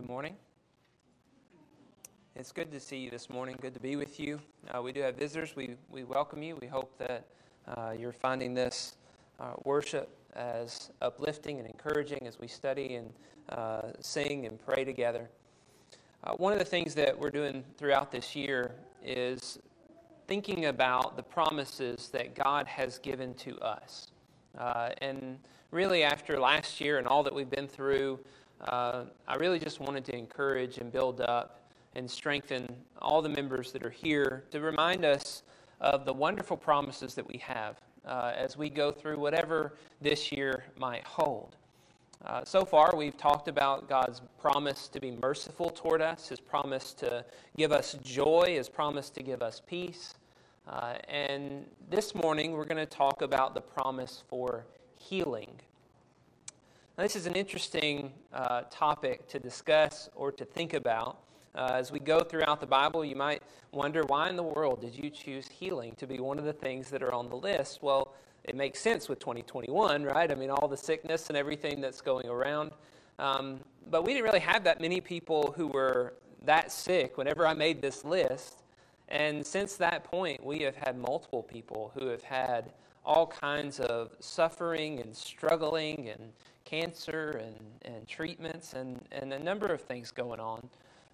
Good morning. It's good to see you this morning. Good to be with you. Uh, we do have visitors. We, we welcome you. We hope that uh, you're finding this uh, worship as uplifting and encouraging as we study and uh, sing and pray together. Uh, one of the things that we're doing throughout this year is thinking about the promises that God has given to us. Uh, and really, after last year and all that we've been through, uh, I really just wanted to encourage and build up and strengthen all the members that are here to remind us of the wonderful promises that we have uh, as we go through whatever this year might hold. Uh, so far, we've talked about God's promise to be merciful toward us, His promise to give us joy, His promise to give us peace. Uh, and this morning, we're going to talk about the promise for healing. Now, this is an interesting uh, topic to discuss or to think about. Uh, as we go throughout the Bible, you might wonder why in the world did you choose healing to be one of the things that are on the list? Well, it makes sense with 2021, right? I mean, all the sickness and everything that's going around. Um, but we didn't really have that many people who were that sick whenever I made this list. And since that point, we have had multiple people who have had all kinds of suffering and struggling and cancer and, and treatments and, and a number of things going on.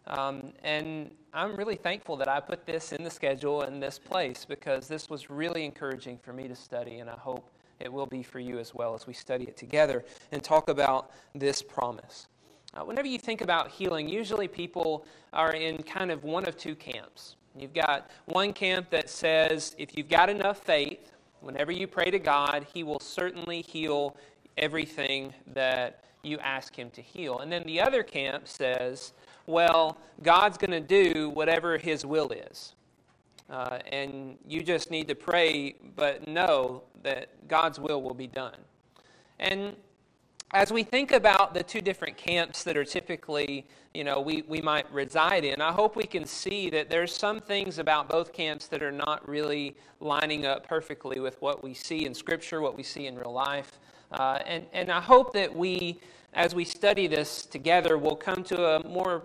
Um, and I'm really thankful that I put this in the schedule in this place because this was really encouraging for me to study, and I hope it will be for you as well as we study it together and talk about this promise. Uh, whenever you think about healing, usually people are in kind of one of two camps. You've got one camp that says if you've got enough faith, whenever you pray to God, He will certainly heal everything that you ask Him to heal. And then the other camp says, well, God's going to do whatever His will is. Uh, and you just need to pray, but know that God's will will be done. And as we think about the two different camps that are typically, you know, we, we might reside in, I hope we can see that there's some things about both camps that are not really lining up perfectly with what we see in Scripture, what we see in real life. Uh, and, and I hope that we, as we study this together, will come to a more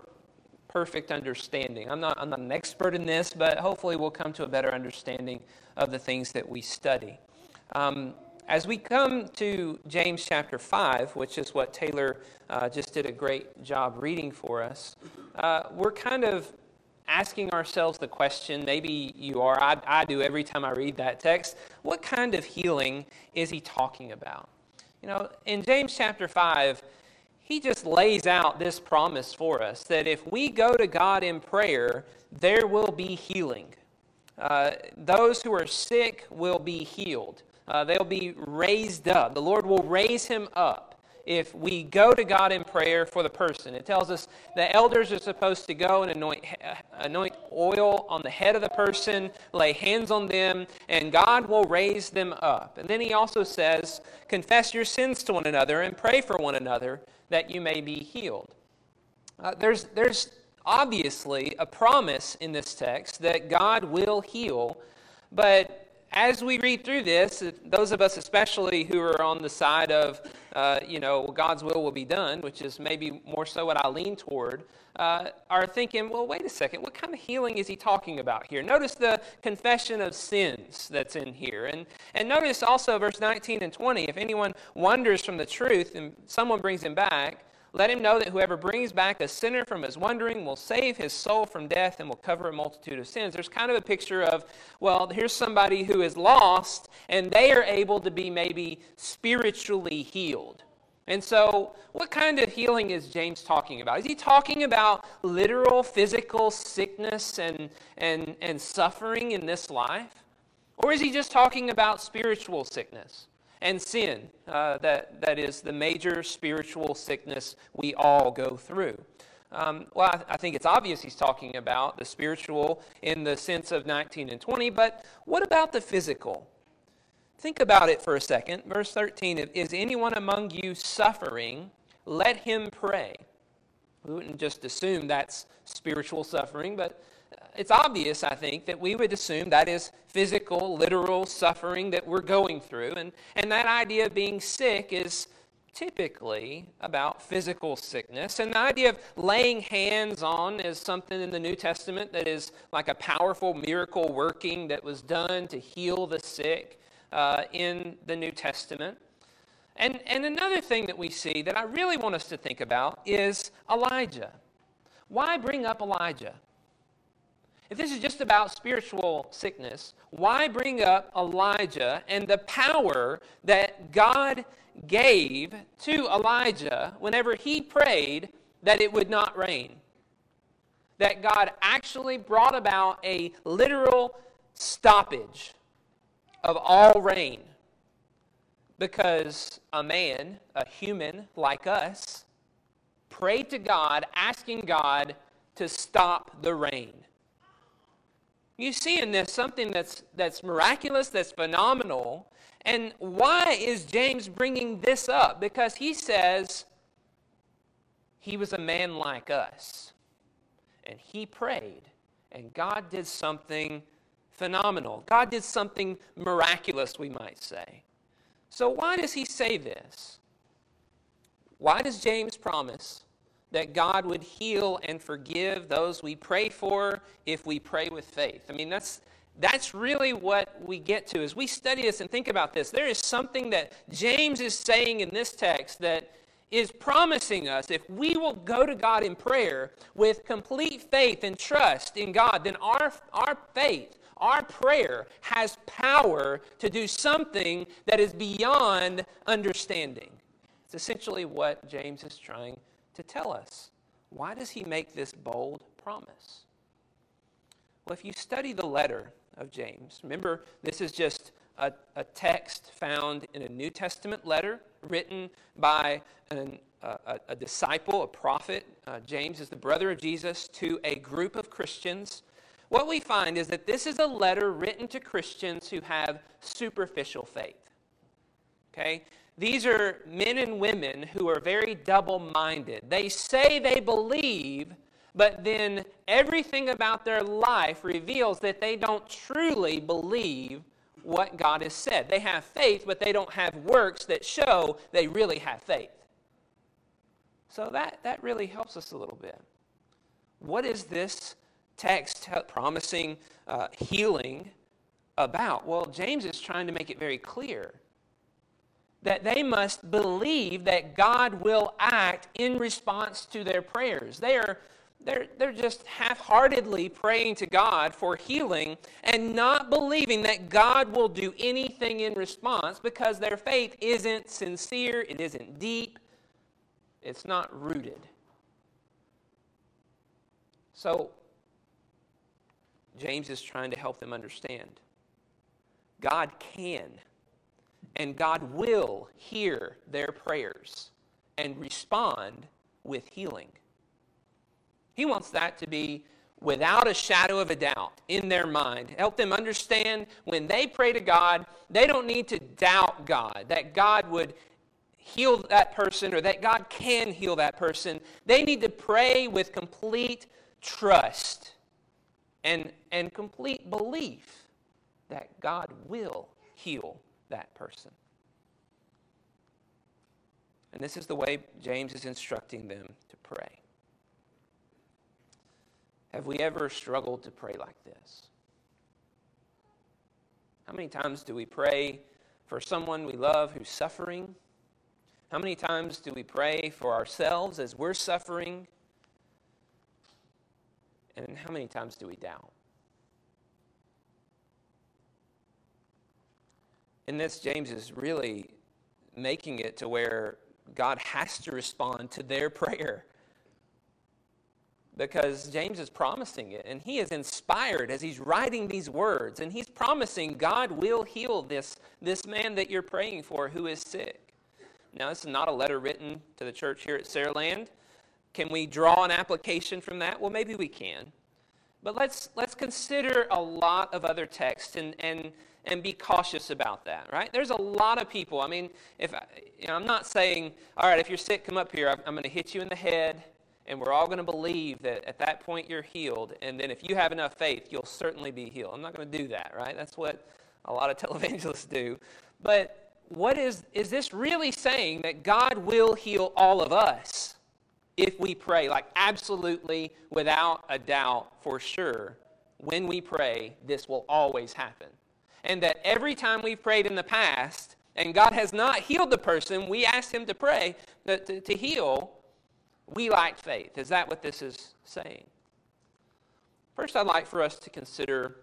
perfect understanding. I'm not, I'm not an expert in this, but hopefully we'll come to a better understanding of the things that we study. Um, as we come to James chapter 5, which is what Taylor uh, just did a great job reading for us, uh, we're kind of asking ourselves the question maybe you are, I, I do every time I read that text what kind of healing is he talking about? You know, in James chapter 5, he just lays out this promise for us that if we go to God in prayer, there will be healing. Uh, those who are sick will be healed. Uh, they'll be raised up. The Lord will raise him up if we go to God in prayer for the person. It tells us the elders are supposed to go and anoint, anoint oil on the head of the person, lay hands on them, and God will raise them up. And then he also says, confess your sins to one another and pray for one another that you may be healed. Uh, there's, there's obviously a promise in this text that God will heal, but as we read through this, those of us especially who are on the side of, uh, you know, God's will will be done, which is maybe more so what I lean toward, uh, are thinking, well, wait a second, what kind of healing is he talking about here? Notice the confession of sins that's in here. And, and notice also verse 19 and 20, if anyone wanders from the truth and someone brings him back, let him know that whoever brings back a sinner from his wandering will save his soul from death and will cover a multitude of sins. There's kind of a picture of, well, here's somebody who is lost and they are able to be maybe spiritually healed. And so, what kind of healing is James talking about? Is he talking about literal physical sickness and, and, and suffering in this life? Or is he just talking about spiritual sickness? And sin. Uh, that, that is the major spiritual sickness we all go through. Um, well, I, I, think it's obvious he's talking about the spiritual in the sense of 19 and 20, but what about the physical? Think about it for a second. Verse 13 Is anyone among you suffering? Let him pray. We wouldn't just assume that's spiritual suffering, but it's obvious, I think, that we would assume that is physical, literal suffering that we're going through. And, and that idea of being sick is typically about physical sickness. And the idea of laying hands on is something in the New Testament that is like a powerful miracle working that was done to heal the sick uh, in the New Testament. And, and another thing that we see that I really want us to think about is Elijah. Why bring up Elijah? If this is just about spiritual sickness, why bring up Elijah and the power that God gave to Elijah whenever he prayed that it would not rain? That God actually brought about a literal stoppage of all rain because a man, a human like us, prayed to God asking God to stop the rain. You see in this something that's, that's miraculous, that's phenomenal. And why is James bringing this up? Because he says he was a man like us. And he prayed, and God did something phenomenal. God did something miraculous, we might say. So, why does he say this? Why does James promise that God would heal and forgive those we pray for if we pray with faith. I mean, that's, that's really what we get to as we study this and think about this. There is something that James is saying in this text that is promising us if we will go to God in prayer with complete faith and trust in God, then our, our faith, our prayer has power to do something that is beyond understanding. It's essentially what James is trying to tell us. Why does he make this bold promise? Well, if you study the letter of James, remember this is just a, a text found in a New Testament letter written by an, a, a, disciple, a prophet. Uh, James is the brother of Jesus to a group of Christians. What we find is that this is a letter written to Christians who have superficial faith. Okay? These are men and women who are very double minded. They say they believe, but then everything about their life reveals that they don't truly believe what God has said. They have faith, but they don't have works that show they really have faith. So that, that really helps us a little bit. What is this text promising uh, healing about? Well, James is trying to make it very clear that they must believe that God will act in response to their prayers. They are they're, they're just half heartedly praying to God for healing and not believing that God will do anything in response because their faith isn't sincere, it isn't deep, it's not rooted. So, James is trying to help them understand God can and God will hear their prayers and respond with healing. He wants that to be without a shadow of a doubt in their mind. Help them understand when they pray to God, they don't need to doubt God, that God would heal that person or that God can heal that person. They need to pray with complete trust and, and complete belief that God will heal that person. And this is the way James is instructing them to pray. Have we ever struggled to pray like this? How many times do we pray for someone we love who's suffering? How many times do we pray for ourselves as we're suffering? And how many times do we doubt? In this, James is really making it to where God has to respond to their prayer. Because James is promising it, and he is inspired as he's writing these words, and he's promising God will heal this, this man that you're praying for who is sick. Now, this is not a letter written to the church here at Saraland. Can we draw an application from that? Well, maybe we can. But let's, let's consider a lot of other texts and, and and be cautious about that, right? There's a lot of people. I mean, if I, you know, I'm not saying, all right, if you're sick, come up here. I'm, I'm going to hit you in the head, and we're all going to believe that at that point you're healed. And then if you have enough faith, you'll certainly be healed. I'm not going to do that, right? That's what a lot of televangelists do. But what is, is this really saying that God will heal all of us if we pray? Like, absolutely, without a doubt, for sure, when we pray, this will always happen. And that every time we've prayed in the past, and God has not healed the person we asked Him to pray to, to, to heal, we lack faith. Is that what this is saying? First, I'd like for us to consider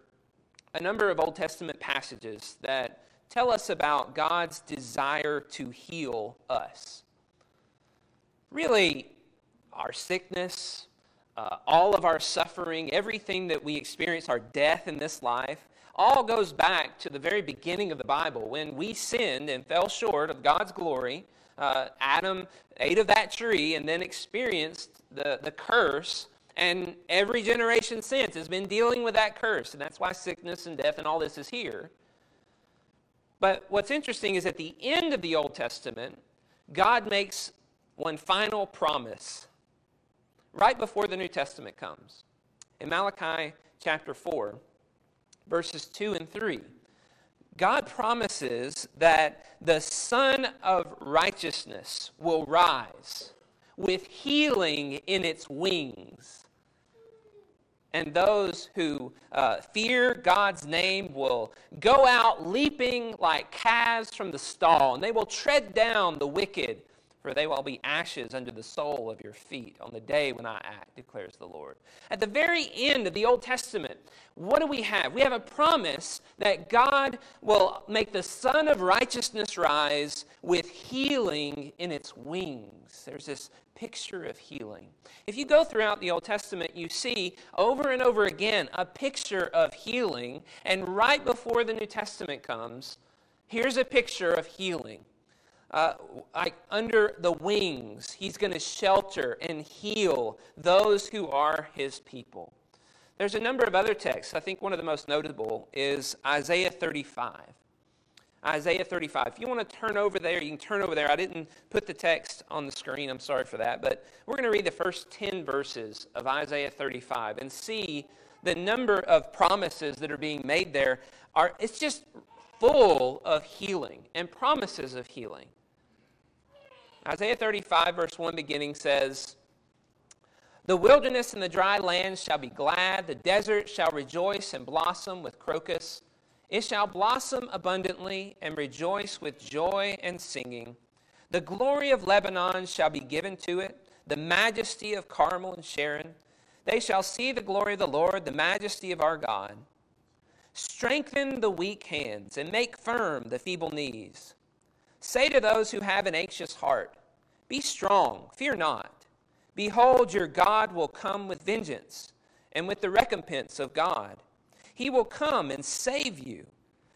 a number of Old Testament passages that tell us about God's desire to heal us. Really, our sickness, uh, all of our suffering, everything that we experience, our death in this life, all goes back to the very beginning of the Bible when we sinned and fell short of God's glory. Uh, Adam ate of that tree and then experienced the, the curse and every generation since has been dealing with that curse. And that's why sickness and death and all this is here. But what's interesting is at the end of the Old Testament, God makes one final promise right before the New Testament comes. In Malachi chapter 4, verses 2 and 3, God promises that the Sun of Righteousness will rise with healing in its wings. And those who uh, fear God's name will go out leaping like calves from the stall, and they will tread down the wicked, for they will be ashes under the sole of your feet on the day when I act, declares the Lord. At the very end of the Old Testament, what do we have? We have a promise that God will make the Sun of Righteousness rise with healing in its wings. There's this picture of healing. If you go throughout the Old Testament, you see over and over again a picture of healing, and right before the New Testament comes, here's a picture of healing. Uh, like under the wings, he's going to shelter and heal those who are his people. There's a number of other texts. I think one of the most notable is Isaiah 35. Isaiah 35. If you want to turn over there, you can turn over there. I didn't put the text on the screen. I'm sorry for that. But we're going to read the first 10 verses of Isaiah 35 and see the number of promises that are being made there. Are, it's just full of healing and promises of healing. Isaiah 35, verse 1 beginning says, The wilderness and the dry land shall be glad, the desert shall rejoice and blossom with crocus. It shall blossom abundantly and rejoice with joy and singing. The glory of Lebanon shall be given to it, the majesty of Carmel and Sharon. They shall see the glory of the Lord, the majesty of our God. Strengthen the weak hands and make firm the feeble knees. Say to those who have an anxious heart, Be strong, fear not. Behold, your God will come with vengeance and with the recompense of God. He will come and save you.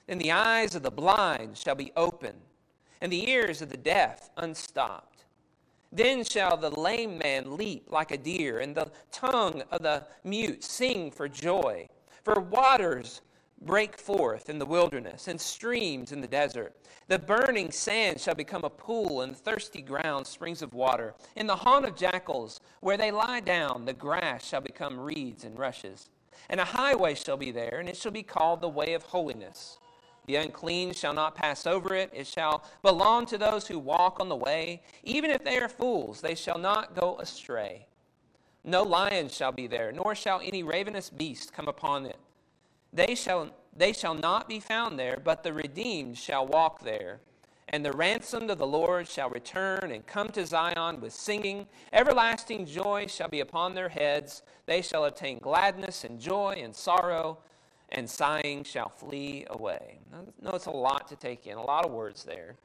Then the eyes of the blind shall be opened, and the ears of the deaf unstopped. Then shall the lame man leap like a deer, and the tongue of the mute sing for joy. For waters break forth in the wilderness, and streams in the desert. The burning sand shall become a pool, and thirsty ground springs of water. In the haunt of jackals, where they lie down, the grass shall become reeds and rushes. And a highway shall be there, and it shall be called the way of holiness. The unclean shall not pass over it. It shall belong to those who walk on the way. Even if they are fools, they shall not go astray. No lion shall be there, nor shall any ravenous beast come upon it. They shall, they shall not be found there, but the redeemed shall walk there. And the ransomed of the Lord shall return and come to Zion with singing. Everlasting joy shall be upon their heads. They shall obtain gladness and joy and sorrow, and sighing shall flee away. No, it's a lot to take in, a lot of words there.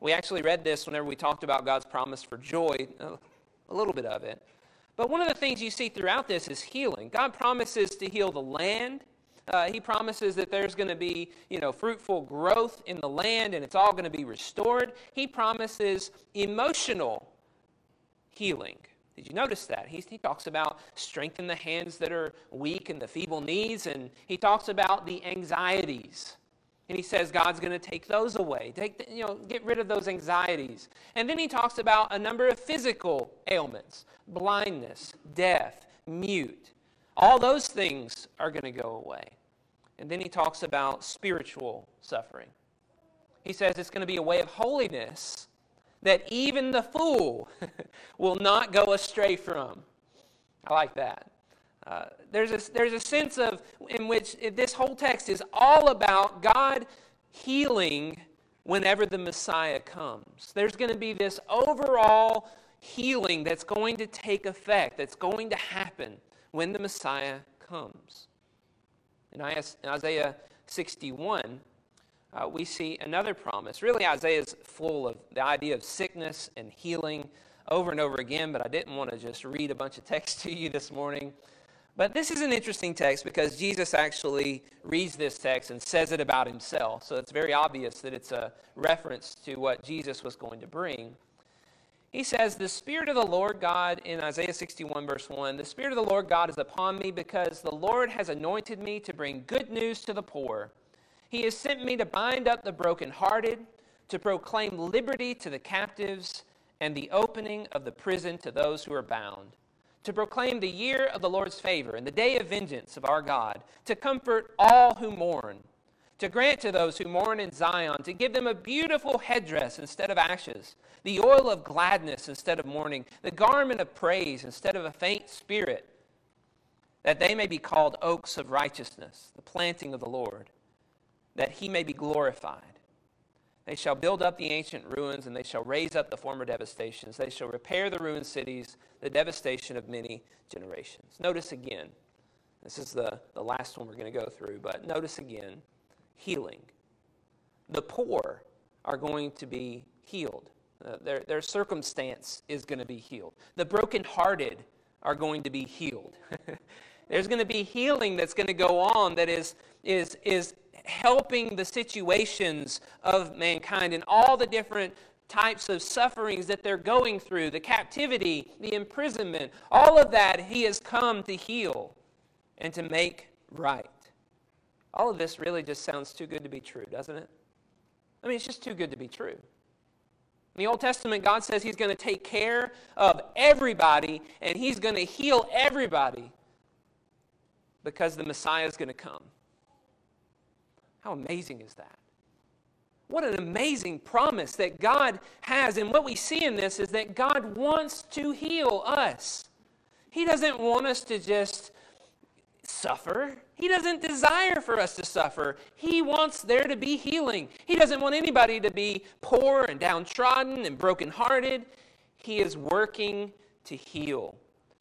We actually read this whenever we talked about God's promise for joy, a little bit of it. But one of the things you see throughout this is healing. God promises to heal the land, uh, he promises that there's going to be, you know, fruitful growth in the land and it's all going to be restored. He promises emotional healing. Did you notice that? He, he talks about strengthen the hands that are weak and the feeble knees, and he talks about the anxieties. And he says God's going to take those away. Take the, you know, get rid of those anxieties. And then he talks about a number of physical ailments blindness, deaf, mute. All those things are going to go away. And then he talks about spiritual suffering. he says it's going to be a way of holiness that even the fool will not go astray from. I like that. Uh, there's, a, there's a sense of in which this whole text is all about God healing whenever the Messiah comes. There's going to be this overall healing that's going to take effect, that's going to happen when the Messiah comes. In Isaiah 61, uh, we see another promise. Really, Isaiah is full of the idea of sickness and healing over and over again, but I didn't want to just read a bunch of text to you this morning. But this is an interesting text because Jesus actually reads this text and says it about himself. So it's very obvious that it's a reference to what Jesus was going to bring. He says, The Spirit of the Lord God, in Isaiah 61, verse 1, the Spirit of the Lord God is upon me because the Lord has anointed me to bring good news to the poor. He has sent me to bind up the brokenhearted, to proclaim liberty to the captives, and the opening of the prison to those who are bound, to proclaim the year of the Lord's favor and the day of vengeance of our God, to comfort all who mourn, to grant to those who mourn in Zion, to give them a beautiful headdress instead of ashes, the oil of gladness instead of mourning, the garment of praise instead of a faint spirit, that they may be called oaks of righteousness, the planting of the Lord that he may be glorified. They shall build up the ancient ruins, and they shall raise up the former devastations. They shall repair the ruined cities, the devastation of many generations. Notice again, this is the, the last one we're going to go through, but notice again healing. The poor are going to be healed, uh, their, their circumstance is going to be healed. The brokenhearted are going to be healed. There's going to be healing that's going to go on that is, is, is helping the situations of mankind and all the different types of sufferings that they're going through the captivity, the imprisonment, all of that He has come to heal and to make right. All of this really just sounds too good to be true, doesn't it? I mean, it's just too good to be true. In the Old Testament, God says He's going to take care of everybody and He's going to heal everybody because the Messiah is going to come. How amazing is that? What an amazing promise that God has. And what we see in this is that God wants to heal us. He doesn't want us to just suffer. He doesn't desire for us to suffer. He wants there to be healing. He doesn't want anybody to be poor and downtrodden and brokenhearted. He is working to heal,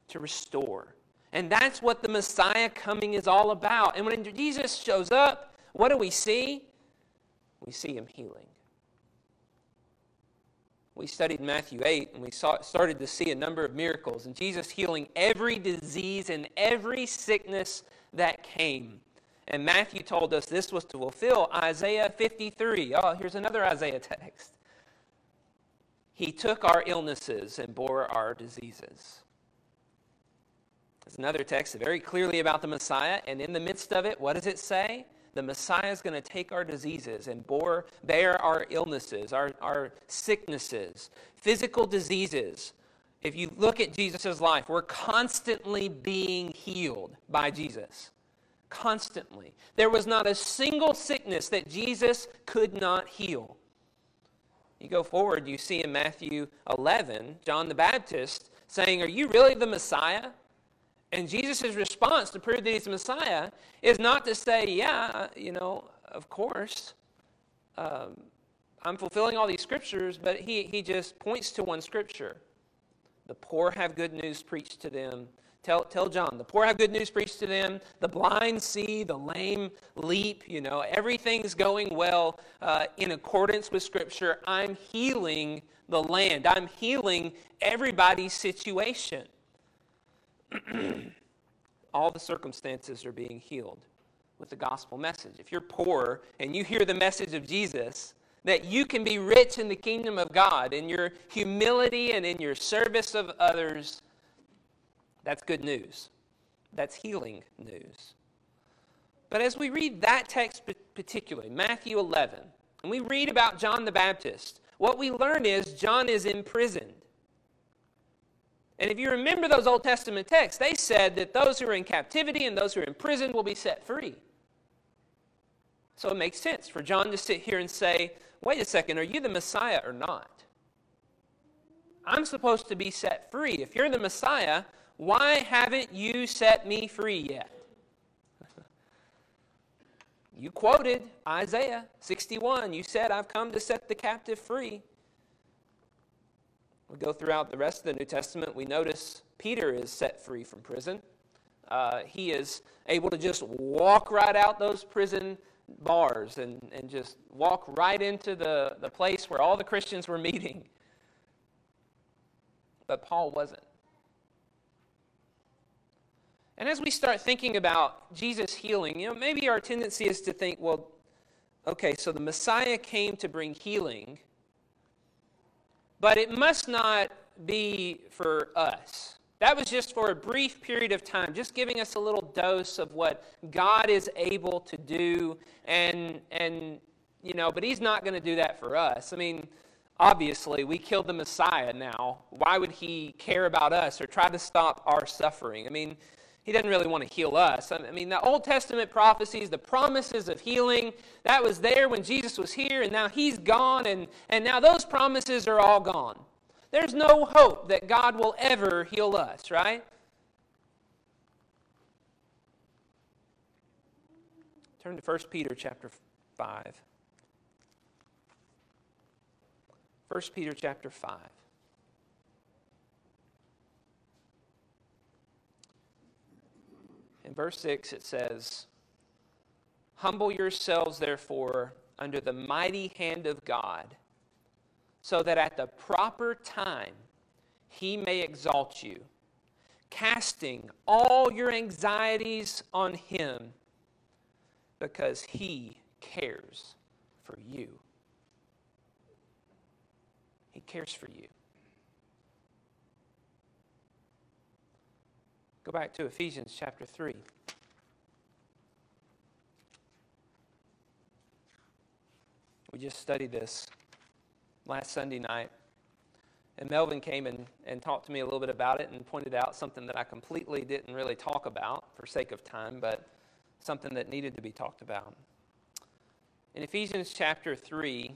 to restore. And that's what the Messiah coming is all about. And when Jesus shows up, what do we see? We see him healing. We studied Matthew 8 and we saw, started to see a number of miracles and Jesus healing every disease and every sickness that came. And Matthew told us this was to fulfill Isaiah 53. Oh, here's another Isaiah text. He took our illnesses and bore our diseases. There's another text very clearly about the Messiah, and in the midst of it, what does it say? The Messiah is going to take our diseases and bore, bear our illnesses, our, our sicknesses, physical diseases. If you look at Jesus' life, we're constantly being healed by Jesus. Constantly. There was not a single sickness that Jesus could not heal. You go forward, you see in Matthew 11, John the Baptist saying, Are you really the Messiah? And Jesus' response to prove that he's the Messiah is not to say, yeah, you know, of course, um, I'm fulfilling all these scriptures, but he, he just points to one scripture. The poor have good news preached to them. Tell, tell John, the poor have good news preached to them. The blind see, the lame leap. You know, everything's going well uh, in accordance with Scripture. I'm healing the land, I'm healing everybody's situation. all the circumstances are being healed with the gospel message. If you're poor and you hear the message of Jesus, that you can be rich in the kingdom of God in your humility and in your service of others, that's good news. That's healing news. But as we read that text particularly, Matthew 11, and we read about John the Baptist, what we learn is John is imprisoned. And if you remember those Old Testament texts, they said that those who are in captivity and those who are in prison will be set free. So it makes sense for John to sit here and say, wait a second, are you the Messiah or not? I'm supposed to be set free. If you're the Messiah, why haven't you set me free yet? you quoted Isaiah 61. You said, I've come to set the captive free. We go throughout the rest of the New Testament, we notice Peter is set free from prison. Uh, he is able to just walk right out those prison bars and, and just walk right into the, the place where all the Christians were meeting. But Paul wasn't. And as we start thinking about Jesus healing, you know, maybe our tendency is to think, well, okay, so the Messiah came to bring healing, but it must not be for us. That was just for a brief period of time, just giving us a little dose of what God is able to do. And, and you know, but He's not going to do that for us. I mean, obviously, we killed the Messiah now. Why would He care about us or try to stop our suffering? I mean, he doesn't really want to heal us. I mean, the Old Testament prophecies, the promises of healing, that was there when Jesus was here, and now he's gone, and, and now those promises are all gone. There's no hope that God will ever heal us, right? Turn to 1 Peter chapter 5. 1 Peter chapter 5. In verse 6, it says, Humble yourselves, therefore, under the mighty hand of God, so that at the proper time he may exalt you, casting all your anxieties on him, because he cares for you. He cares for you. Go back to Ephesians chapter 3. We just studied this last Sunday night. And Melvin came and, and talked to me a little bit about it and pointed out something that I completely didn't really talk about for sake of time, but something that needed to be talked about. In Ephesians chapter 3,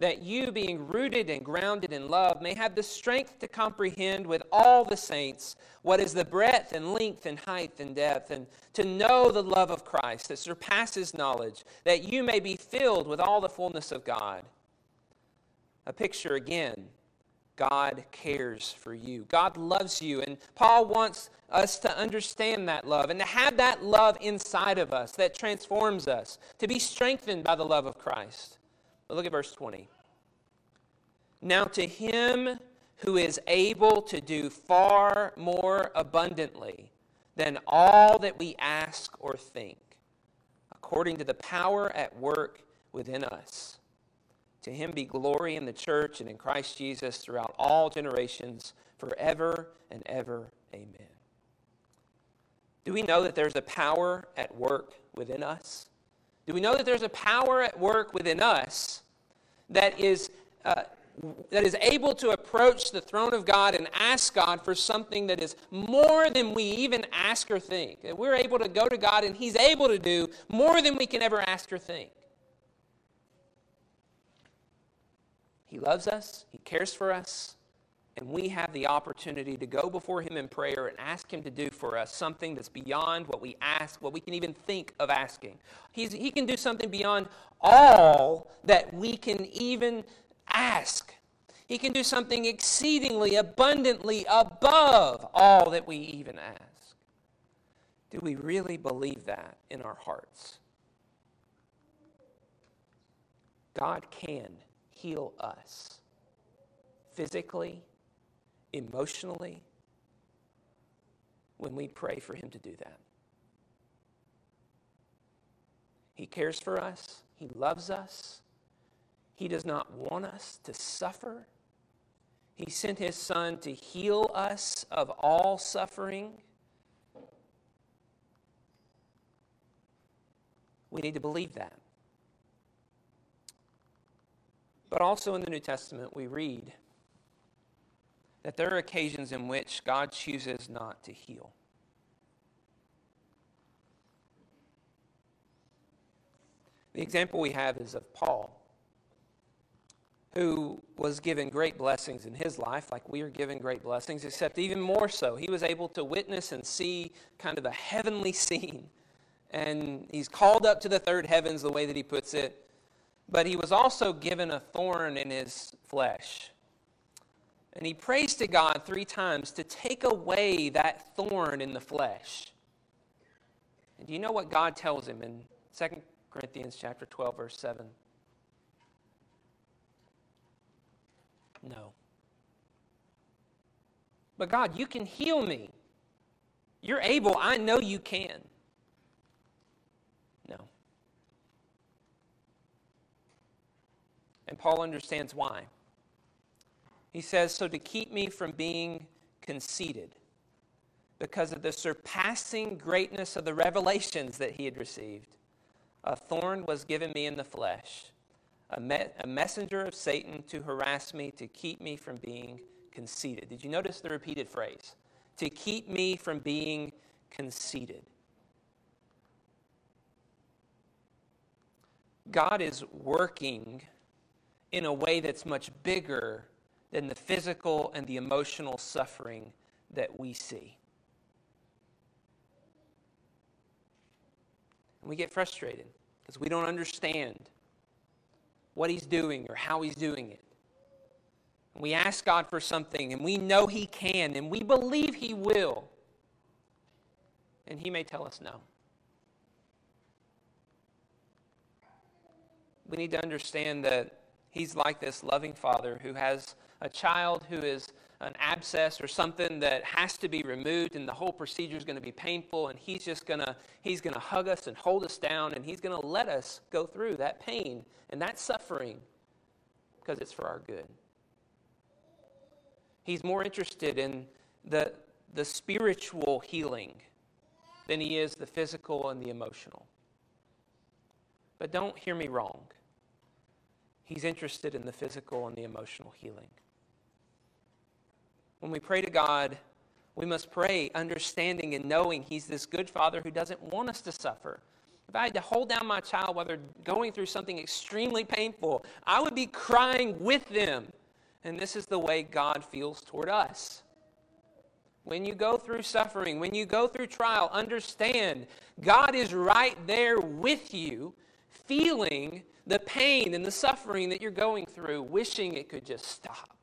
that you, being rooted and grounded in love, may have the strength to comprehend with all the saints what is the breadth and length and height and depth, and to know the love of Christ that surpasses knowledge, that you may be filled with all the fullness of God. A picture again. God cares for you. God loves you. And Paul wants us to understand that love and to have that love inside of us that transforms us, to be strengthened by the love of Christ. Look at verse 20. Now, to him who is able to do far more abundantly than all that we ask or think, according to the power at work within us. To him be glory in the church and in Christ Jesus throughout all generations, forever and ever. Amen. Do we know that there's a power at work within us? Do we know that there's a power at work within us that is, uh, that is able to approach the throne of God and ask God for something that is more than we even ask or think? That we're able to go to God and He's able to do more than we can ever ask or think. He loves us, He cares for us, and we have the opportunity to go before Him in prayer and ask Him to do for us something that's beyond what we ask, what we can even think of asking. He's, he can do something beyond all that we can even ask. He can do something exceedingly abundantly above all that we even ask. Do we really believe that in our hearts? God can heal us physically emotionally when we pray for Him to do that. He cares for us, He loves us, He does not want us to suffer. He sent his Son to heal us of all suffering. We need to believe that. But also in the New Testament, we read that there are occasions in which God chooses not to heal. The example we have is of Paul, who was given great blessings in his life, like we are given great blessings, except even more so. He was able to witness and see kind of a heavenly scene. And he's called up to the third heavens, the way that he puts it. But he was also given a thorn in his flesh. And he prays to God three times to take away that thorn in the flesh. And do you know what God tells him in 2 Corinthians chapter 12 verse 7? No. But God, you can heal me. You're able. I know you can. No. And Paul understands why. He says, So to keep me from being conceited, because of the surpassing greatness of the revelations that he had received, a thorn was given me in the flesh, a, me- a messenger of Satan to harass me, to keep me from being conceited. Did you notice the repeated phrase? To keep me from being conceited. God is working in a way that's much bigger than the physical and the emotional suffering that we see. And we get frustrated because we don't understand what He's doing or how He's doing it. And we ask God for something and we know He can and we believe He will. And He may tell us no. We need to understand that He's like this loving Father who has a child who is an abscess or something that has to be removed and the whole procedure is going to be painful and he's just going to he's going to hug us and hold us down and he's going to let us go through that pain and that suffering because it's for our good. He's more interested in the the spiritual healing than he is the physical and the emotional. But don't hear me wrong. He's interested in the physical and the emotional healing when we pray to God, we must pray understanding and knowing He's this good Father who doesn't want us to suffer. If I had to hold down my child while they're going through something extremely painful, I would be crying with them. And this is the way God feels toward us. When you go through suffering, when you go through trial, understand God is right there with you, feeling the pain and the suffering that you're going through, wishing it could just stop.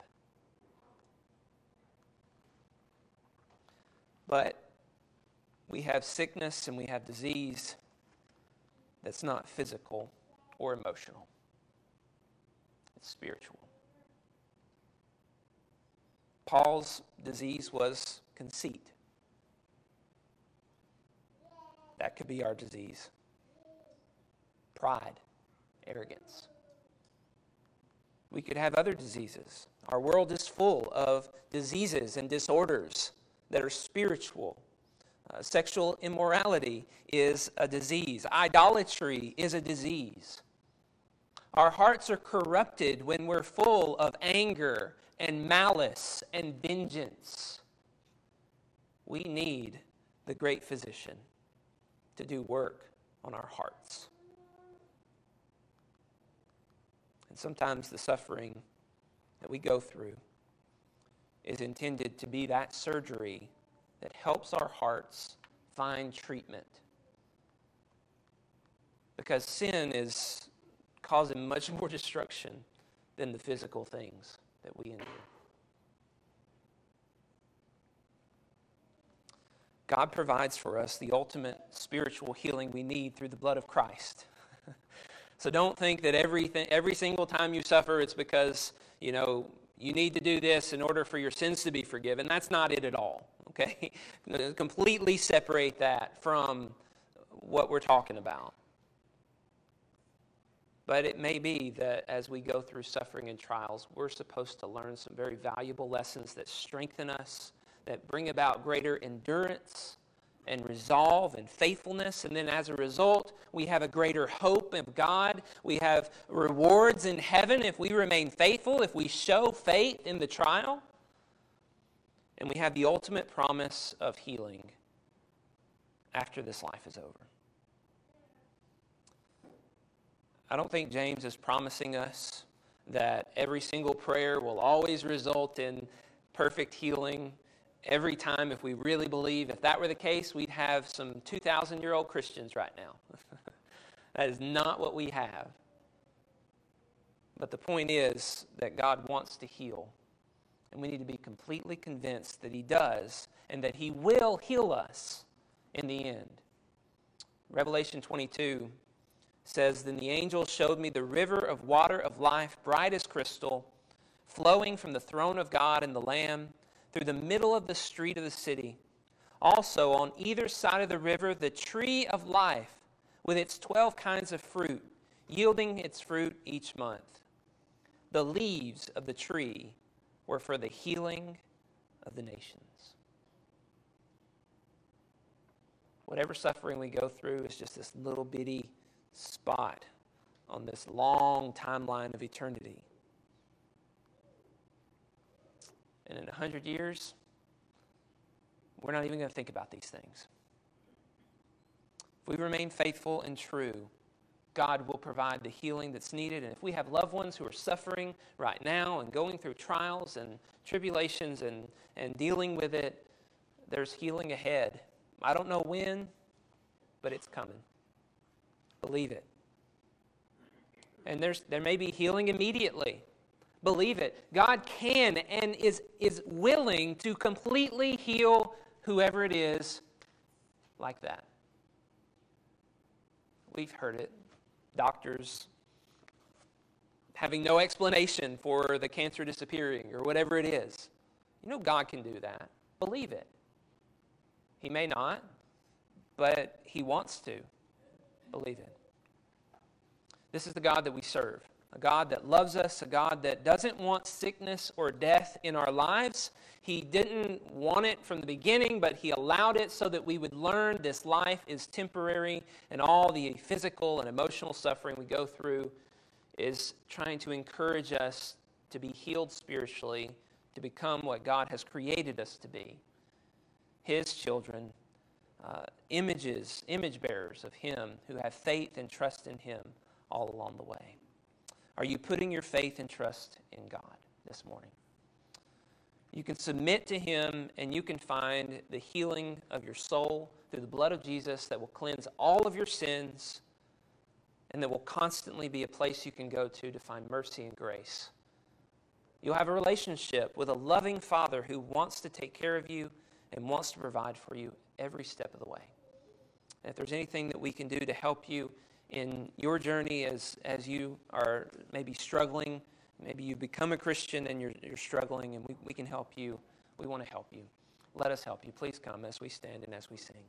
But we have sickness and we have disease that's not physical or emotional, it's spiritual. Paul's disease was conceit. That could be our disease. Pride, arrogance. We could have other diseases. Our world is full of diseases and disorders that are spiritual. Uh, sexual immorality is a disease, idolatry is a disease. Our hearts are corrupted when we're full of anger and malice and vengeance. We need the great physician to do work on our hearts. And sometimes the suffering that we go through is intended to be that surgery that helps our hearts find treatment. Because sin is causing much more destruction than the physical things that we endure. God provides for us the ultimate spiritual healing we need through the blood of Christ. so don't think that everything, every single time you suffer, it's because, you know, you need to do this in order for your sins to be forgiven. That's not it at all, okay? Completely separate that from what we're talking about. But it may be that as we go through suffering and trials, we're supposed to learn some very valuable lessons that strengthen us, that bring about greater endurance and resolve and faithfulness. And then as a result, we have a greater hope of God. We have rewards in heaven if we remain faithful, if we show faith in the trial. And we have the ultimate promise of healing after this life is over. I don't think James is promising us that every single prayer will always result in perfect healing every time if we really believe. If that were the case, we'd have some 2,000 year old Christians right now. that is not what we have. But the point is that God wants to heal. And we need to be completely convinced that He does and that He will heal us in the end. Revelation 22 says Then the angel showed me the river of water of life, bright as crystal, flowing from the throne of God and the Lamb through the middle of the street of the city. Also, on either side of the river, the tree of life with its 12 kinds of fruit, yielding its fruit each month. The leaves of the tree were for the healing of the nations. Whatever suffering we go through is just this little bitty spot on this long timeline of eternity. And in 100 years, we're not even going to think about these things. If we remain faithful and true, God will provide the healing that's needed. And if we have loved ones who are suffering right now and going through trials and tribulations and, and dealing with it, there's healing ahead. I don't know when, but it's coming. Believe it. And there's, there may be healing immediately. Believe it. God can and is, is willing to completely heal whoever it is like that. We've heard it. Doctors having no explanation for the cancer disappearing or whatever it is. You know, God can do that. Believe it. He may not, but He wants to. Believe it. This is the God that we serve a God that loves us, a God that doesn't want sickness or death in our lives. He didn't want it from the beginning, but He allowed it so that we would learn this life is temporary and all the physical and emotional suffering we go through is trying to encourage us to be healed spiritually, to become what God has created us to be His children, uh, images, image bearers of Him who have faith and trust in Him all along the way. Are you putting your faith and trust in God this morning? You can submit to Him and you can find the healing of your soul through the blood of Jesus that will cleanse all of your sins and that will constantly be a place you can go to to find mercy and grace. You'll have a relationship with a loving Father who wants to take care of you and wants to provide for you every step of the way. And if there's anything that we can do to help you in your journey as, as you are maybe struggling. Maybe you become a Christian and you're, you're struggling, and we, we can help you. We want to help you. Let us help you. Please come as we stand and as we sing.